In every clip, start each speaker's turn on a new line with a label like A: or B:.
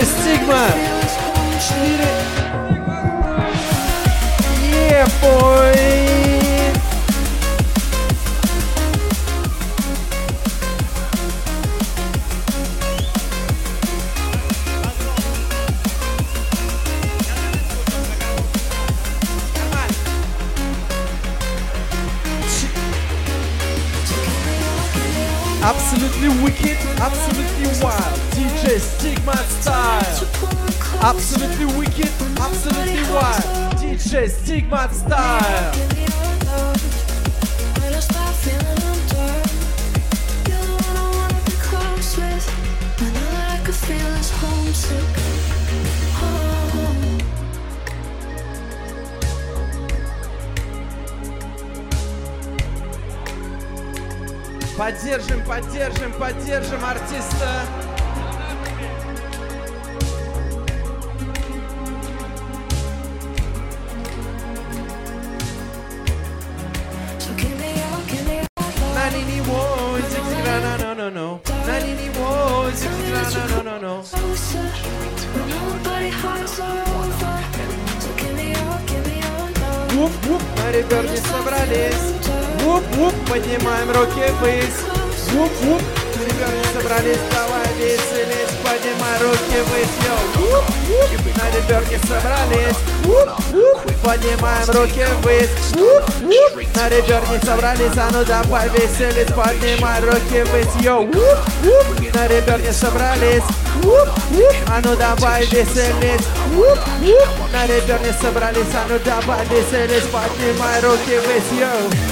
A: Stigma. 4. Yeah, boy. Absolutely wicked, absolutely wild. DJ Stigma style. Поддержим, поддержим, поддержим артиста. Ввысь. Вуп, вуп, ReBurn е собрались, давай веселись, поднимай руки ввысь. Йоу, вуп, вуп, на ReBurn е собрались. Вуп, вуп, поднимаем руки ввысь. Вуп, вуп, на ReBurn е собрались, а ну давай веселись, поднимай руки ввысь. Йоу, вуп, вуп, на ReBurn е собрались. Вуп, вуп, а ну давай веселись. Вуп, вуп, на ReBurn е собрались, а ну давай веселись, поднимай руки ввысь. Йоу.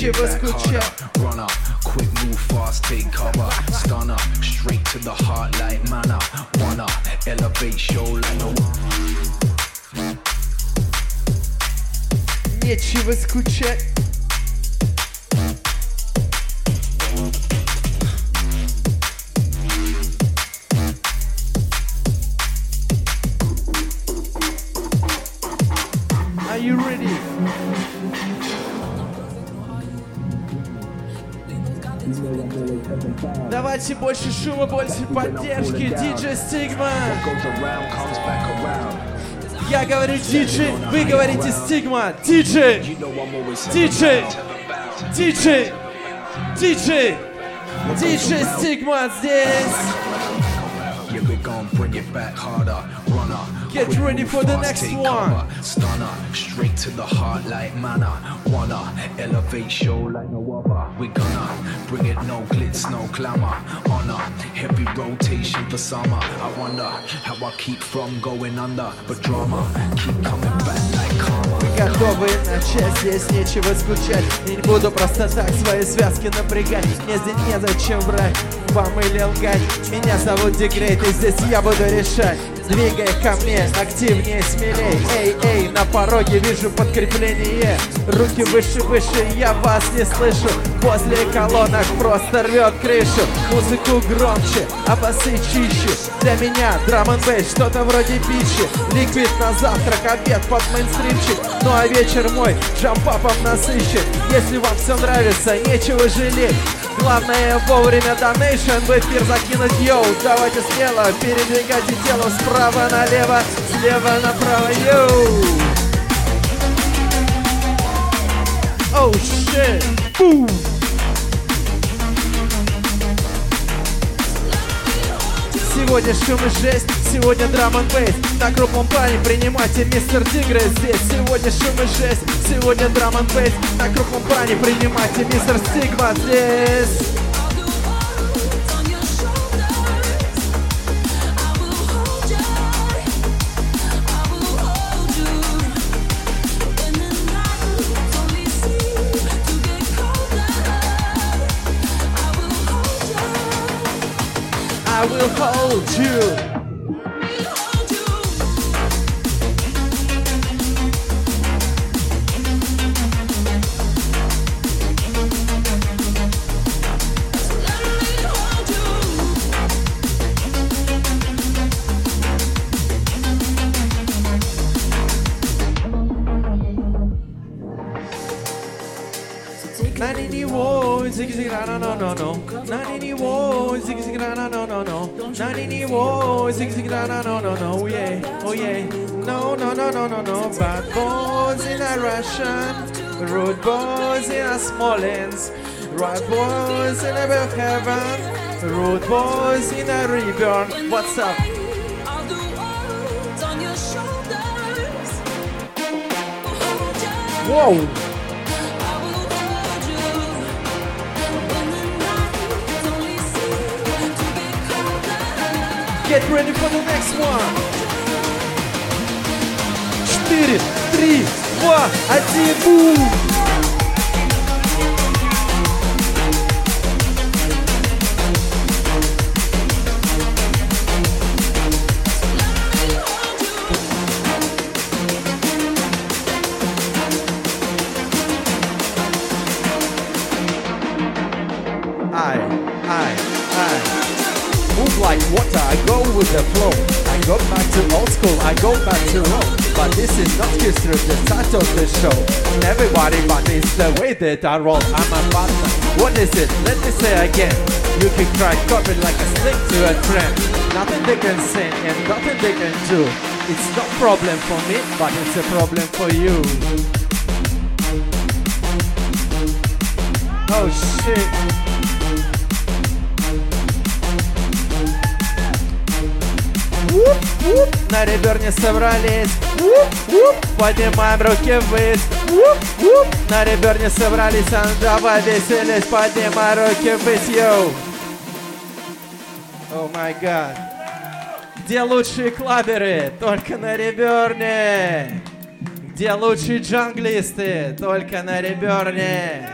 A: здесь нечего скучать.
B: Runner, quick move fast, take cover. Stunner, straight to the heart like manna. Wanna elevate show like no.
A: Нечего скучать. Are you ready? Давайте больше шума, больше поддержки.
B: Back around.
A: Я говорю диджей, вы говорите стигма. Диджей, диджей, диджей, диджей, диджей стигма здесь. Get
B: quick
A: ready for the next
B: take
A: one.
B: cover. Stunner, straight to the heart like manna. Wanna elevate show like no other. We gonna bring it no glitz, no glamour. Honor, heavy rotation for summer. I wonder how I keep from going under, but drama keep coming back like karma.
A: Готовы начать, здесь нечего скучать И не буду просто так свои связки напрягать Мне здесь незачем врать вам или лгать Меня зовут Дегрейт и здесь я буду решать Двигай ко мне, активнее, смелей. Эй, эй, на пороге вижу подкрепление. Руки выше, выше, я вас не слышу. Возле колонок просто рвет крышу. Музыку громче, а басы чище. Для меня драм н что-то вроде пищи Ликвид на завтрак, обед под мейнстримчик. Ну а вечер мой джампапом насыщен. Если вам все нравится, нечего жалеть Главное вовремя donation в эфир закинуть йоу Давайте смело передвигайте тело справа налево, слева направо йоу Оу! Бум! Сегодня шум и жесть, сегодня drum n bass на крупном плане Принимайте мистер Тигры здесь. Сегодня шум и жесть Сегодня драм н На крупном плане принимайте мистер Стигма здесь. I will hold you. No no no no. Nani wo ziggy ziggy no no no no. Nani wo ziggy ziggy no no no no. Oh yeah, oh yeah. No no no no no no. Bad boys in a Russian, road boys in a Smolensk, road boys in a heaven, road boys in a reborn. What's up? Whoa! Get ready for the next one. Четыре, три, два, один, бум! Show. Everybody, but it's the way that I roll. I'm a partner. What is it? Let me say again. You can cry copy like a snake to a friend. Nothing they can say and nothing they can do. It's no problem for me, but it's a problem for you. Oh shit. На реберне собрались. Поднимаем руки ввысь. На реберне собрались а Давай веселись Поднимай руки ввысь Йоу. О май гад. Где лучшие клаберы? Только на реберне Где лучшие джанглисты? Только на реберне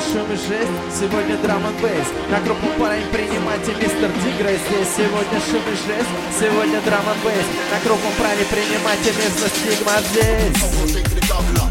A: шум и жесть, сегодня драм н бейс. На группу парень принимайте мистер Тигра Здесь сегодня шум и жесть, сегодня драм н бейс. На группу парень принимайте мистер Стигма здесь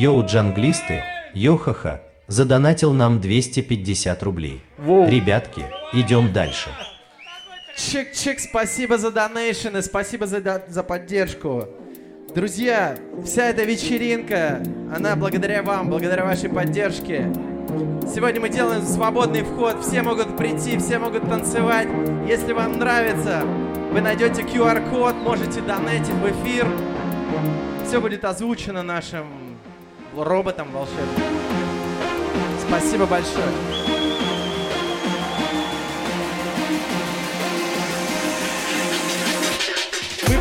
C: Йоу, джанглисты, йохаха, задонатил нам 250 рублей. Воу. Ребятки, идем дальше.
A: Чик-чик, спасибо за донейшены, спасибо за, за поддержку. Друзья, вся эта вечеринка, она благодаря вам, благодаря вашей поддержке. Сегодня мы делаем свободный вход, все могут прийти, все могут танцевать. Если вам нравится, вы найдете QR-код, можете донатить в эфир. Все будет озвучено нашим роботом волшебным. Спасибо большое.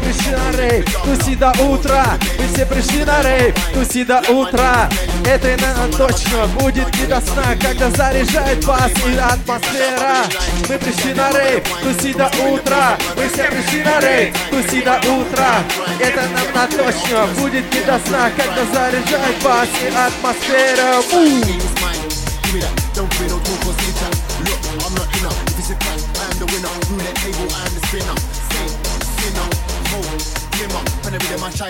A: Пришли на рейв, туси до утра. Мы все пришли на рейв, туси до утра. Это именно точно будет не до сна Когда заряжает вас и атмосфера. Мы пришли на рейв, туси до утра. Мы все пришли на рейв, туси до утра. Это нам на точно будет не до сна Когда заряжает вас и атмосфера. Don't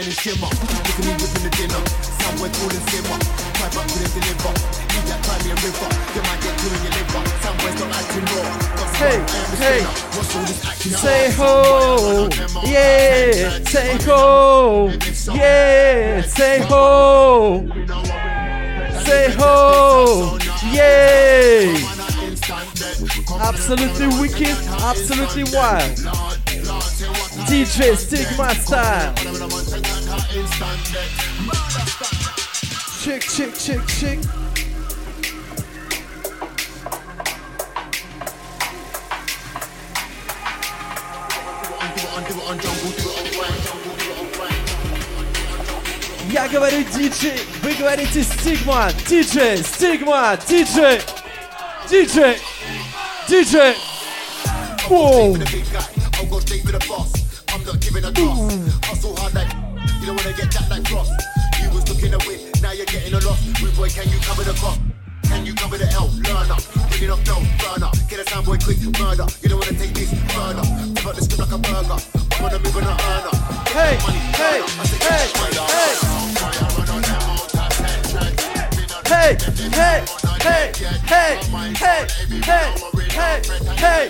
A: every day my shining shimmer. Look at me whipping the dinner, somewhere cool and simmer. Back with him deliver. Eat that a river. You might get two in your liver. Somewhere's not acting raw. Hey, hey, say ho, yeah, say ho, yeah, say ho, say ho, yeah. Absolutely wicked, absolutely wild. DJ Stigma style. Chick, chick, chick, chick. Я говорю диджей, вы говорите стигма, диджей, стигма, диджей, диджей, диджей. Воу.
D: Quick, murder. You don't wanna take this further. Give up the script like a burger. I'm on a move and a earner.
A: Hey, hey, hey, hey. Hey, hey, hey, hey, hey, hey, hey, hey.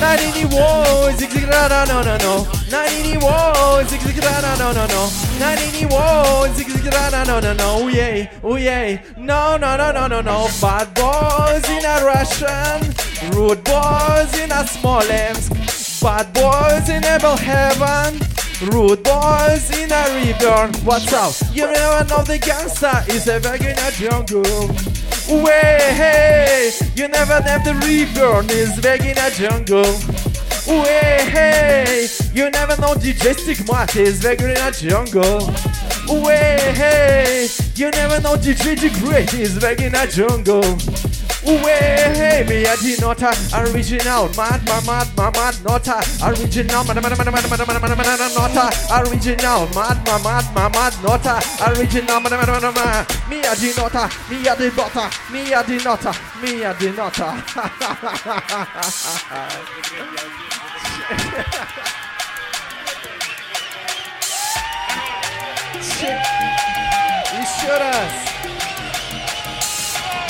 A: Nanini wo, zig zig ra ra no no no. Nanini wo, zig zig ra ra no no no. Nanini wo, zig ra ra no no no. Oh yeah, oh. No no no no no no. Bad boys in a Russian, rude boys in a Smolensk. Bad boys in Evil Heaven. Rude boys in a reborn. What's up? You never know the gangster is a bag in a jungle. Way, hey, you never know the reborn is back in a jungle. Way, hey, you never know DJ Stigma is back in a jungle. Way, hey, you never know DJ the Great is back in a jungle. Way, hey, me a the nota original, mad, mad, mad, mad, mad, nota original, mad, mad, mad, mad, mad, mad, mad, mad, nota original, mad, mad, mad, mad, mad, nota original, mad, mad, mad, mad, me a the nota, me a the nota, me a the nota, me a the nota. shit. should've.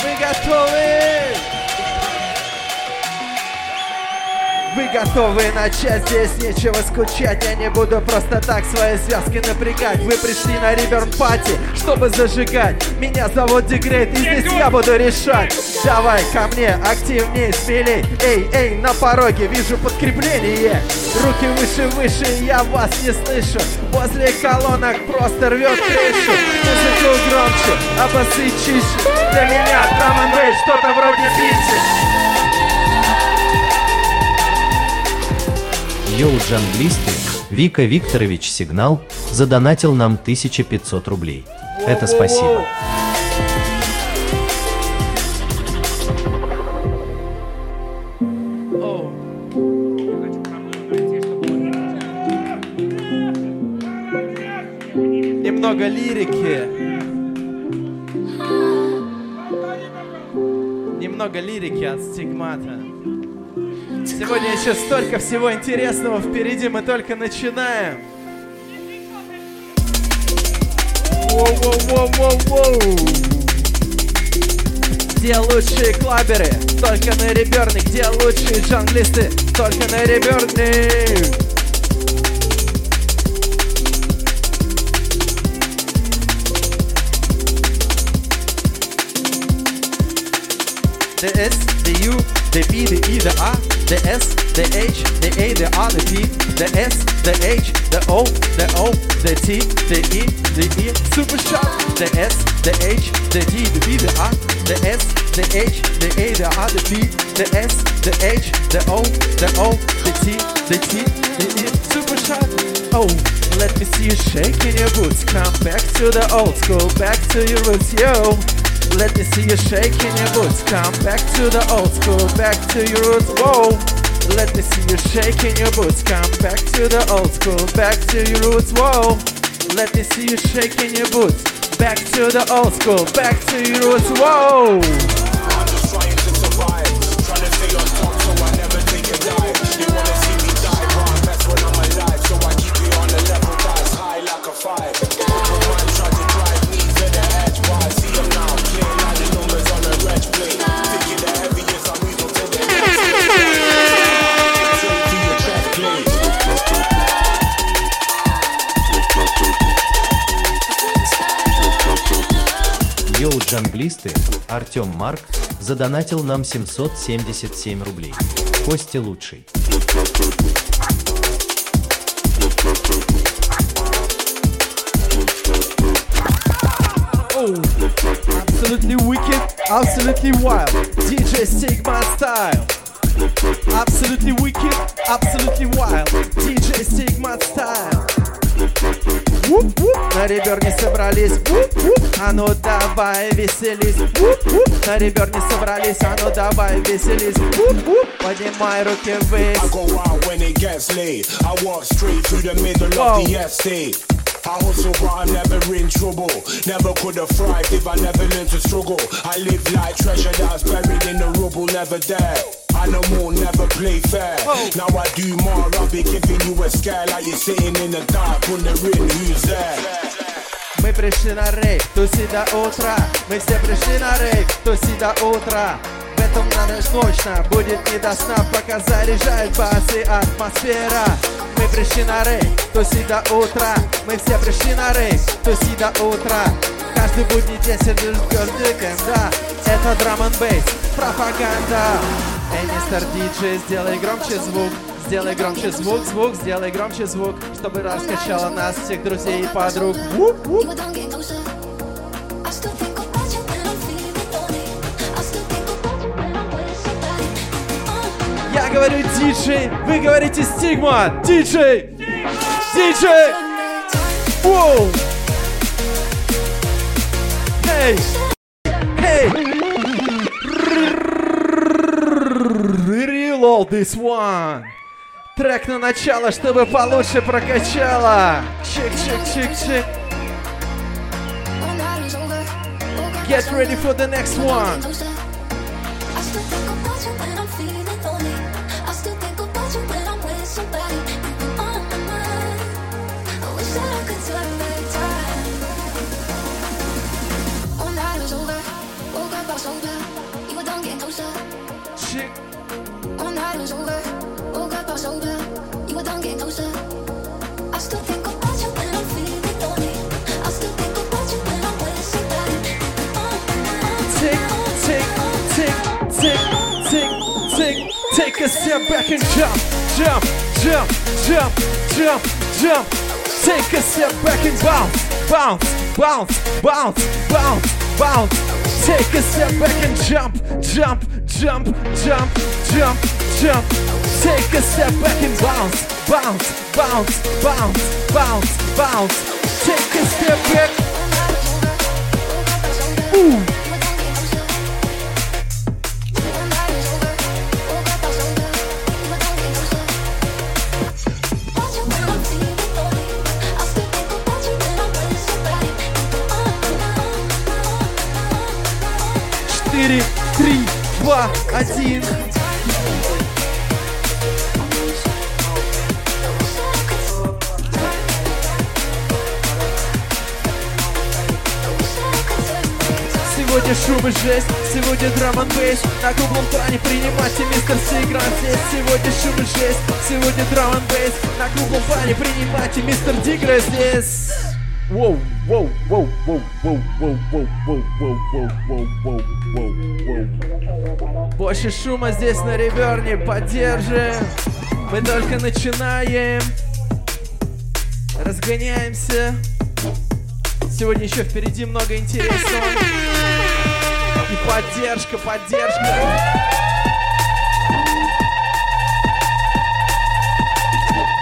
A: We got to win. Вы готовы начать, здесь нечего скучать. Я не буду просто так свои связки напрягать. Вы пришли на Риверн Пати, чтобы зажигать. Меня зовут Дегрейт, и здесь я буду решать. Давай ко мне, активней, смелей Эй, эй, на пороге вижу подкрепление. Руки выше, выше, я вас не слышу. Возле колонок просто рвет крышу. Музыку громче, а басы чище Для меня драм что-то вроде пиццы
C: Йоу, джанглисты, Вика Викторович Сигнал задонатил нам 1500 рублей. Это спасибо.
A: Немного лирики. Немного лирики от стигмата. Сегодня еще столько всего интересного впереди, мы только начинаем. Воу-воу-воу-воу-воу. Где лучшие клаберы? Только на реберне. Где лучшие джанглисты? Только на реберне. The S, the U, the B, the E, the A, the S, the H, the A, the R, the P, the S, the H, the O, the O, the T, the E, the E, super sharp. The S, the H, the D, the B, the R, the S, the H, the A, the R, the P, the S, the H, the O, the O, the T, the T, the E, super sharp. Oh, let me see you shaking your boots. Come back to the old school, back to your roots, yo. Let me see you shaking your boots. Come back to the old school, back to your roots. Whoa. Let me see you shaking your boots. Come back to the old school, back to your roots. Whoa. Let me see you shaking your boots. Back to the old school, back to your roots. Whoa.
C: Джанглисты, Артем Марк задонатил нам 777 рублей. Костя лучший.
A: Oh, absolutely wicked, absolutely wild. DJ Sigma style. Absolutely wicked, absolutely wild. DJ Sigma style. Вуп, вуп, на ребер не собрались. Вуп, вуп, а ну давай веселись. Вуп, вуп, на ребер не собрались. А ну давай веселись. Вуп, вуп, поднимай руки вверх.
D: I go out when it gets late. I walk straight through the middle
A: Wow.
D: of the estate. I hustle, but I'm never in trouble. Never could have thrived if I never learned to struggle. I live like treasure that's buried in the rubble, never there. Animal never play fair. Now I do more, be giving you a scare like you're sitting in the dark, wondering who's there.
A: Мы пришли на рейв, туси до утра. Мы все пришли на рейв, туси до утра. В этом на ночь ночно будет не до сна. Пока заряжает басы атмосфера. Мы пришли на рейв, туси до утра. Мы все пришли на рейв, туси до утра. Каждый будний день сидишь, ждёшь уикенд, да. Это drum n bass, пропаганда Эй, мистер диджей, сделай громче звук Сделай громче звук, звук, сделай громче звук Чтобы раскачало нас, всех друзей и подруг Я говорю диджей, вы говорите стигма Диджей! Диджей! Воу! Эй! Reload this one! Трек на начало, чтобы получше прокачало! Чик-чик-чик-чик! Get ready for the next one! Take a step back and jump, jump, jump, jump, jump, jump. Take a step back and bounce, bounce, bounce, bounce, bounce, bounce. Take a step back and jump, jump, jump, jump, jump, jump. Take a step back and bounce, bounce, bounce, bounce, bounce, bounce. Take a step back. Ooh. Один. Сегодня шум и жесть, сегодня драм н На круглом плане принимайте мистер Сигран здесь. Сегодня шум и жесть, сегодня драм н На круглом плане принимайте мистер Дигра здесь Воу, воу, воу, воу, воу, воу, воу, воу, воу, воу, воу, воу, воу, воу. Больше шума здесь на реверне, поддержим Мы только начинаем Разгоняемся Сегодня еще впереди много интересного. И поддержка, поддержка.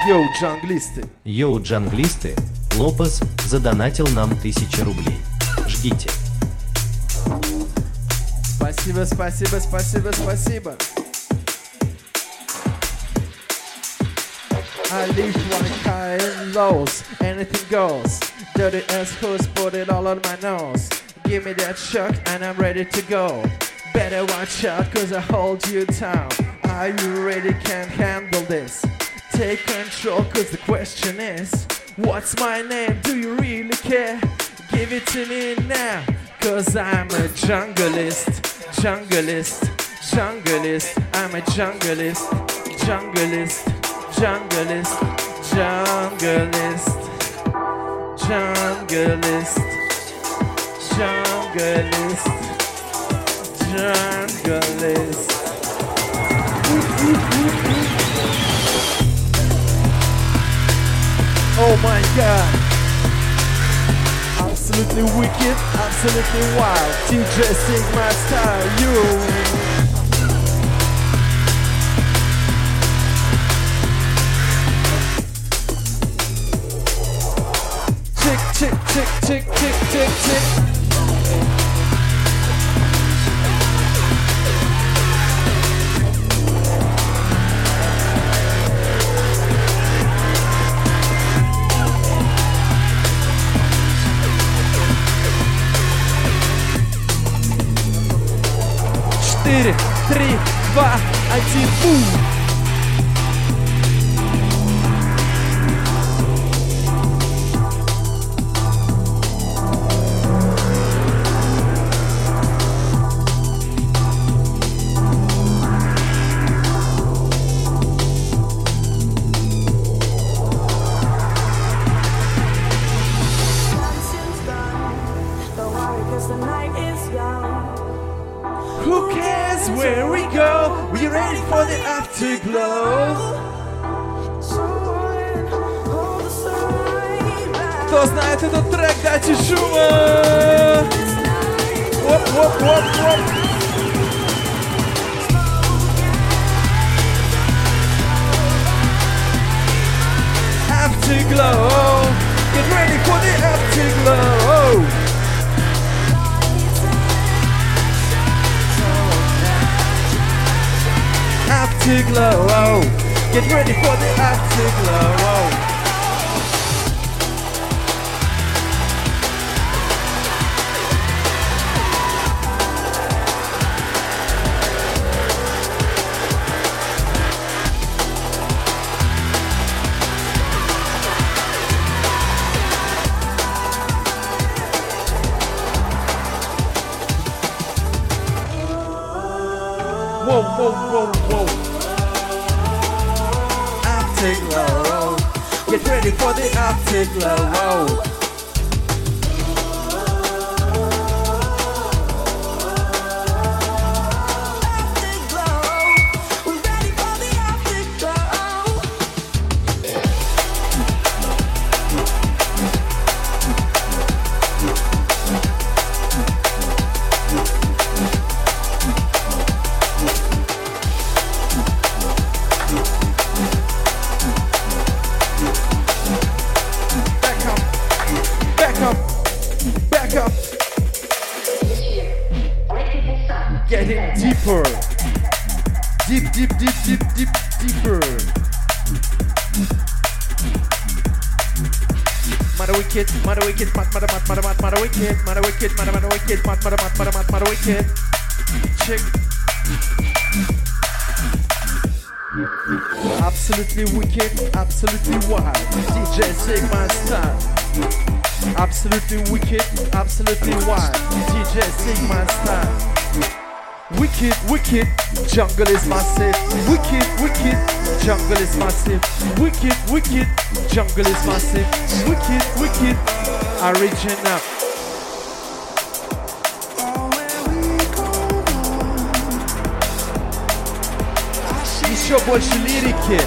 A: Йоу, джанглисты.
C: Йоу, джанглисты, Лопес задонатил нам 1000 рублей. Ждите.
A: Спасибо, спасибо, спасибо, спасибо. I live like high and lows, anything goes. Dirty ass hoods put it all on my nose. Give me that shock and I'm ready to go. Better watch out cause I hold you down. Are you ready? Can't handle this. Take control cause the question is What's my name? Do you really care? Give it to me now Cause I'm a junglist Junglist Junglist I'm a junglist Junglist Junglist Junglist Junglist Junglist jungle is. Oh my god. Absolutely wicked, absolutely wild. DJ Sigma style, you. Tick, tick, tick, tick, tick, tick, tick. Три, два, один, бум! Кто знает этот трек, дайте шума! Оп, оп, оп, оп. Afterglow. Get ready for the afterglow. Afterglow. Get ready for the afterglow. The afterglow. Mother, mad, mother wicked, mother wicked, mother, mother wicked, mad, mother, mad, mother, mad, mother wicked. Check. Absolutely wicked, absolutely wild. DJ Sigma style. Absolutely wicked, absolutely wild. DJ Sigma style. Wicked, wicked, jungle is massive. Wicked, wicked, jungle is massive. Wicked, wicked, jungle is massive. Wicked, wicked, original. Еще больше лирики.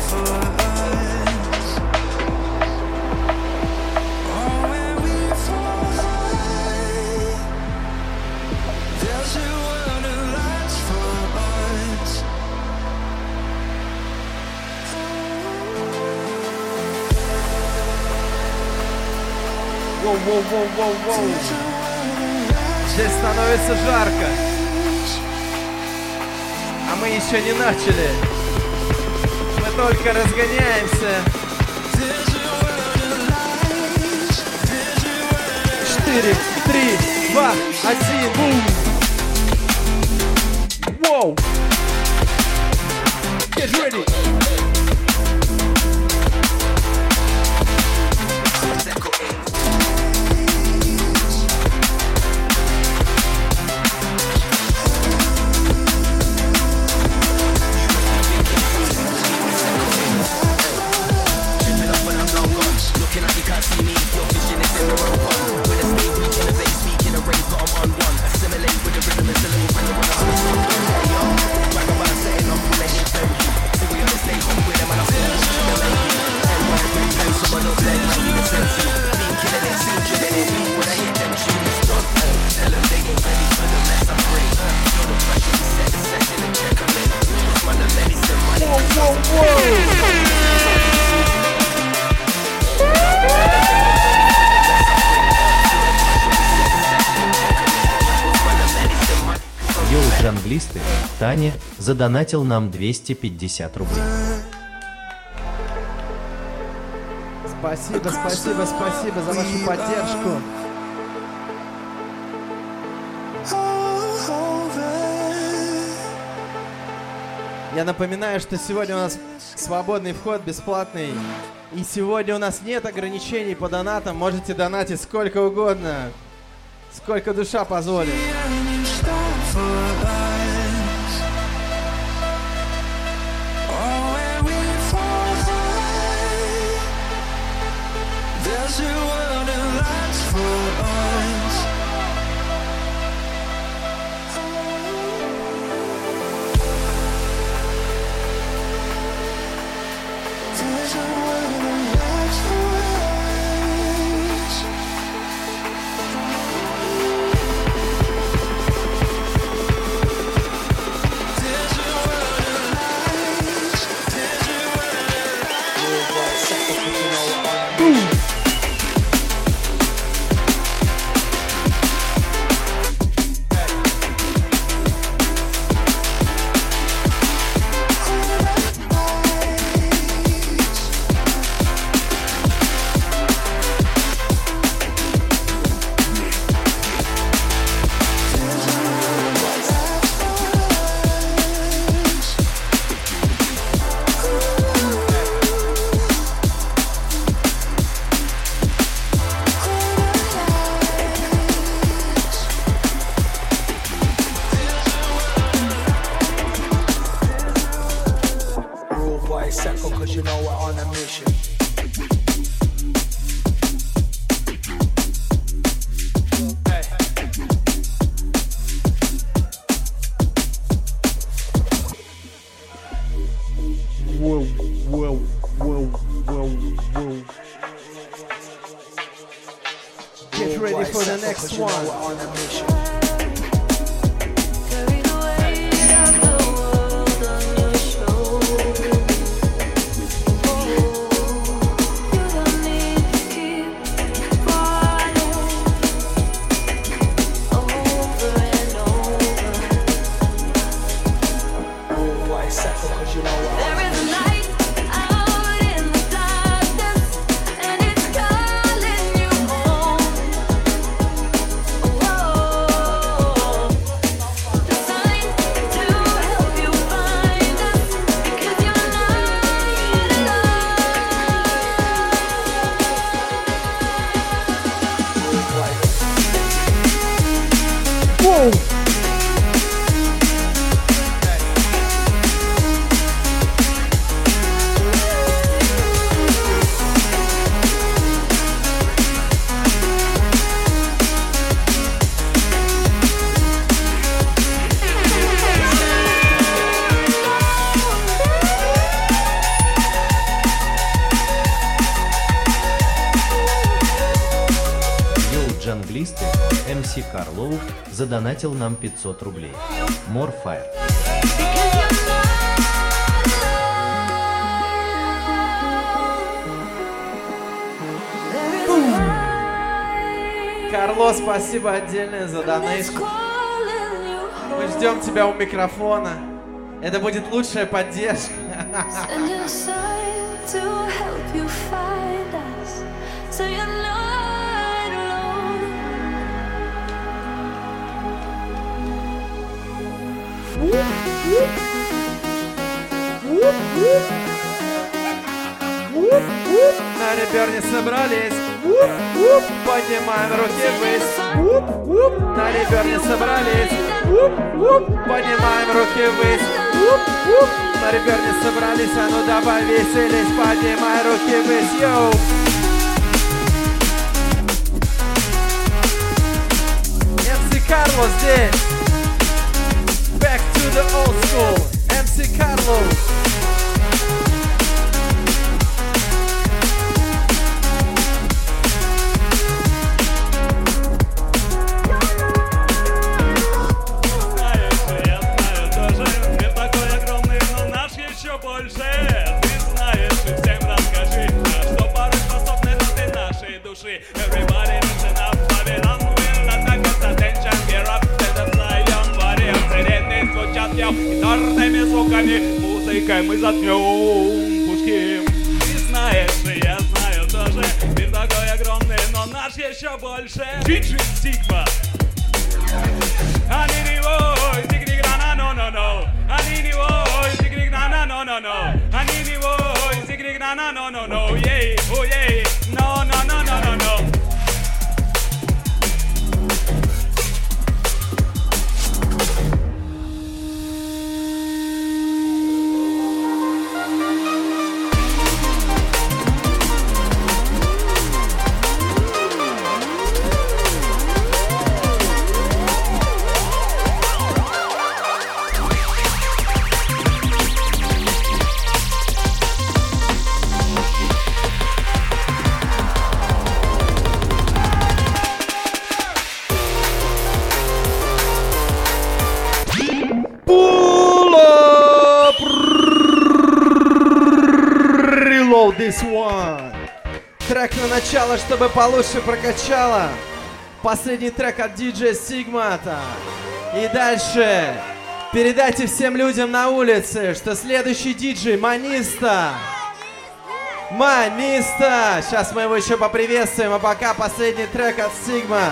A: Воу, воу, воу, воу, воу. Здесь становится жарко. А мы еще не начали. Только разгоняемся. Четыре, три, два, один, бум! Воу! Get ready!
C: Задонатил нам 250 рублей.
A: Спасибо, спасибо, спасибо за вашу поддержку. Я напоминаю, что сегодня у нас свободный вход, бесплатный. И сегодня у нас нет ограничений по донатам. Можете донатить сколько угодно. Сколько душа позволит.
C: Задонатил нам 500 рублей. Морфайр.
A: Карло, спасибо отдельное за донейшн. Мы ждем тебя у микрофона. Это будет лучшая поддержка.
E: Help you
A: На реберне собрались. Поднимаем руки ввысь. На реберне собрались. Поднимаем руки ввысь. На реберне собрались, а ну давай веселись. Поднимай руки ввысь, йоу. MC Карло здесь. Back to the old school. MC Carlos.
F: Звуками, музыкой мы заткнем пушки. Ты знаешь, и я знаю тоже, мир такой огромный, но наш еще больше. Диджей Сигма. Они не вой, зигриграна, но но но. Они не вой, зигриграна, но но но. Они не вой, зигриграна, но но но.
A: This one. Трек на начало, чтобы получше прокачало. Последний трек от диджея Сигмата. И дальше передайте всем людям на улице, что следующий диджей Маниста. Маниста! Сейчас мы его еще поприветствуем, а пока последний трек от Сигма.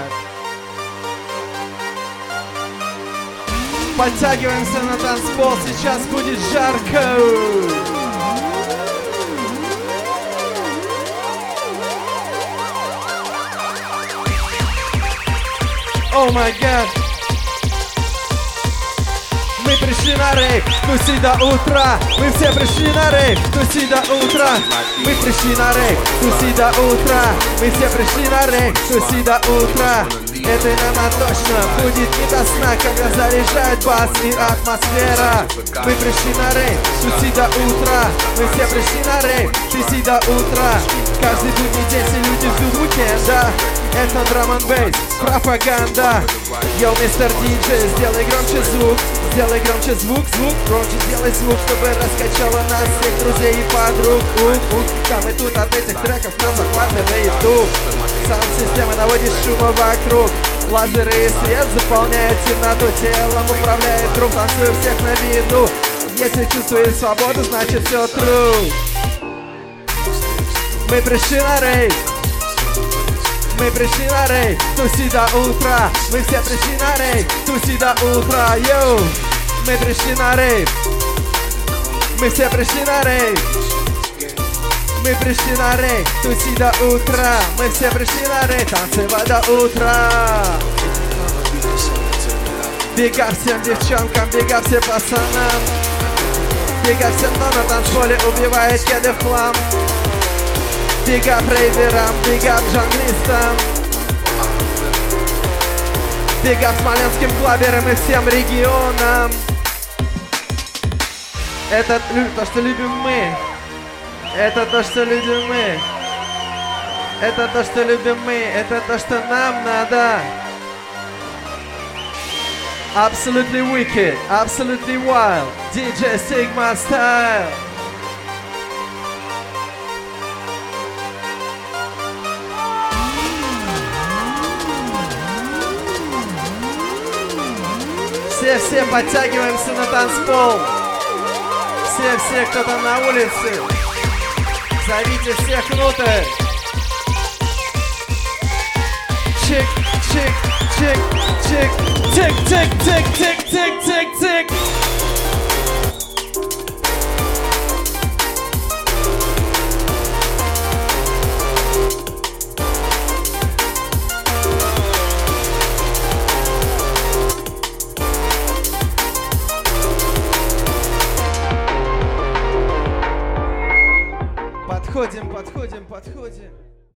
A: Подтягиваемся на танцпол, сейчас будет жарко. О май гад. Мы пришли на рейв, туси до утра. Мы все пришли на рейв, туси до утра. Мы пришли на рейв, туси до утра. Мы все пришли на рейв, туси до утра. Это нам точно будет не до сна Когда заряжает бас и атмосфера. Мы пришли на рейв, туси до утра. Мы все пришли на рейв, туси до утра Каждый будний день люди ждут уикенда это драм бейс, пропаганда. Йоу, мистер диджей, сделай громче звук Сделай громче звук, звук, громче сделай звук Чтобы раскачало нас всех друзей и подруг. Ух. Там и тут от этих треков нам захватывает дух. Саунд-система наводит шума вокруг. Лазеры и свет заполняют темноту Телом управляет друг, танцую всех на виду. Если чувствуешь свободу, значит все true Мы пришли на рейв мы пришли на рейв, туси до утра. Мы все пришли на рейв, туси до утра Йоу, мы пришли на рейв Мы все пришли на рейв Мы пришли на рейв, туси до утра. Мы все пришли на рейв, танцевать до утра. Бега всем девчонкам, бега всем пацанам. Бега всем, кто на танцполе убивает кеды в хлам Бега рейверам, бега джанглистам Бега смоленским клаберам и всем регионам Это то, что любим мы Это то, что любим мы Это то, что любим мы Это то, что нам надо. Absolutely wicked, absolutely wild. DJ Sigma style Все-все подтягиваемся на танцпол. Все-все, кто там на улице. Зовите всех внутрь. Чик, чик, чик, чик, чик, чик, чик, чик, чик, чик, чик. Подходим, подходим.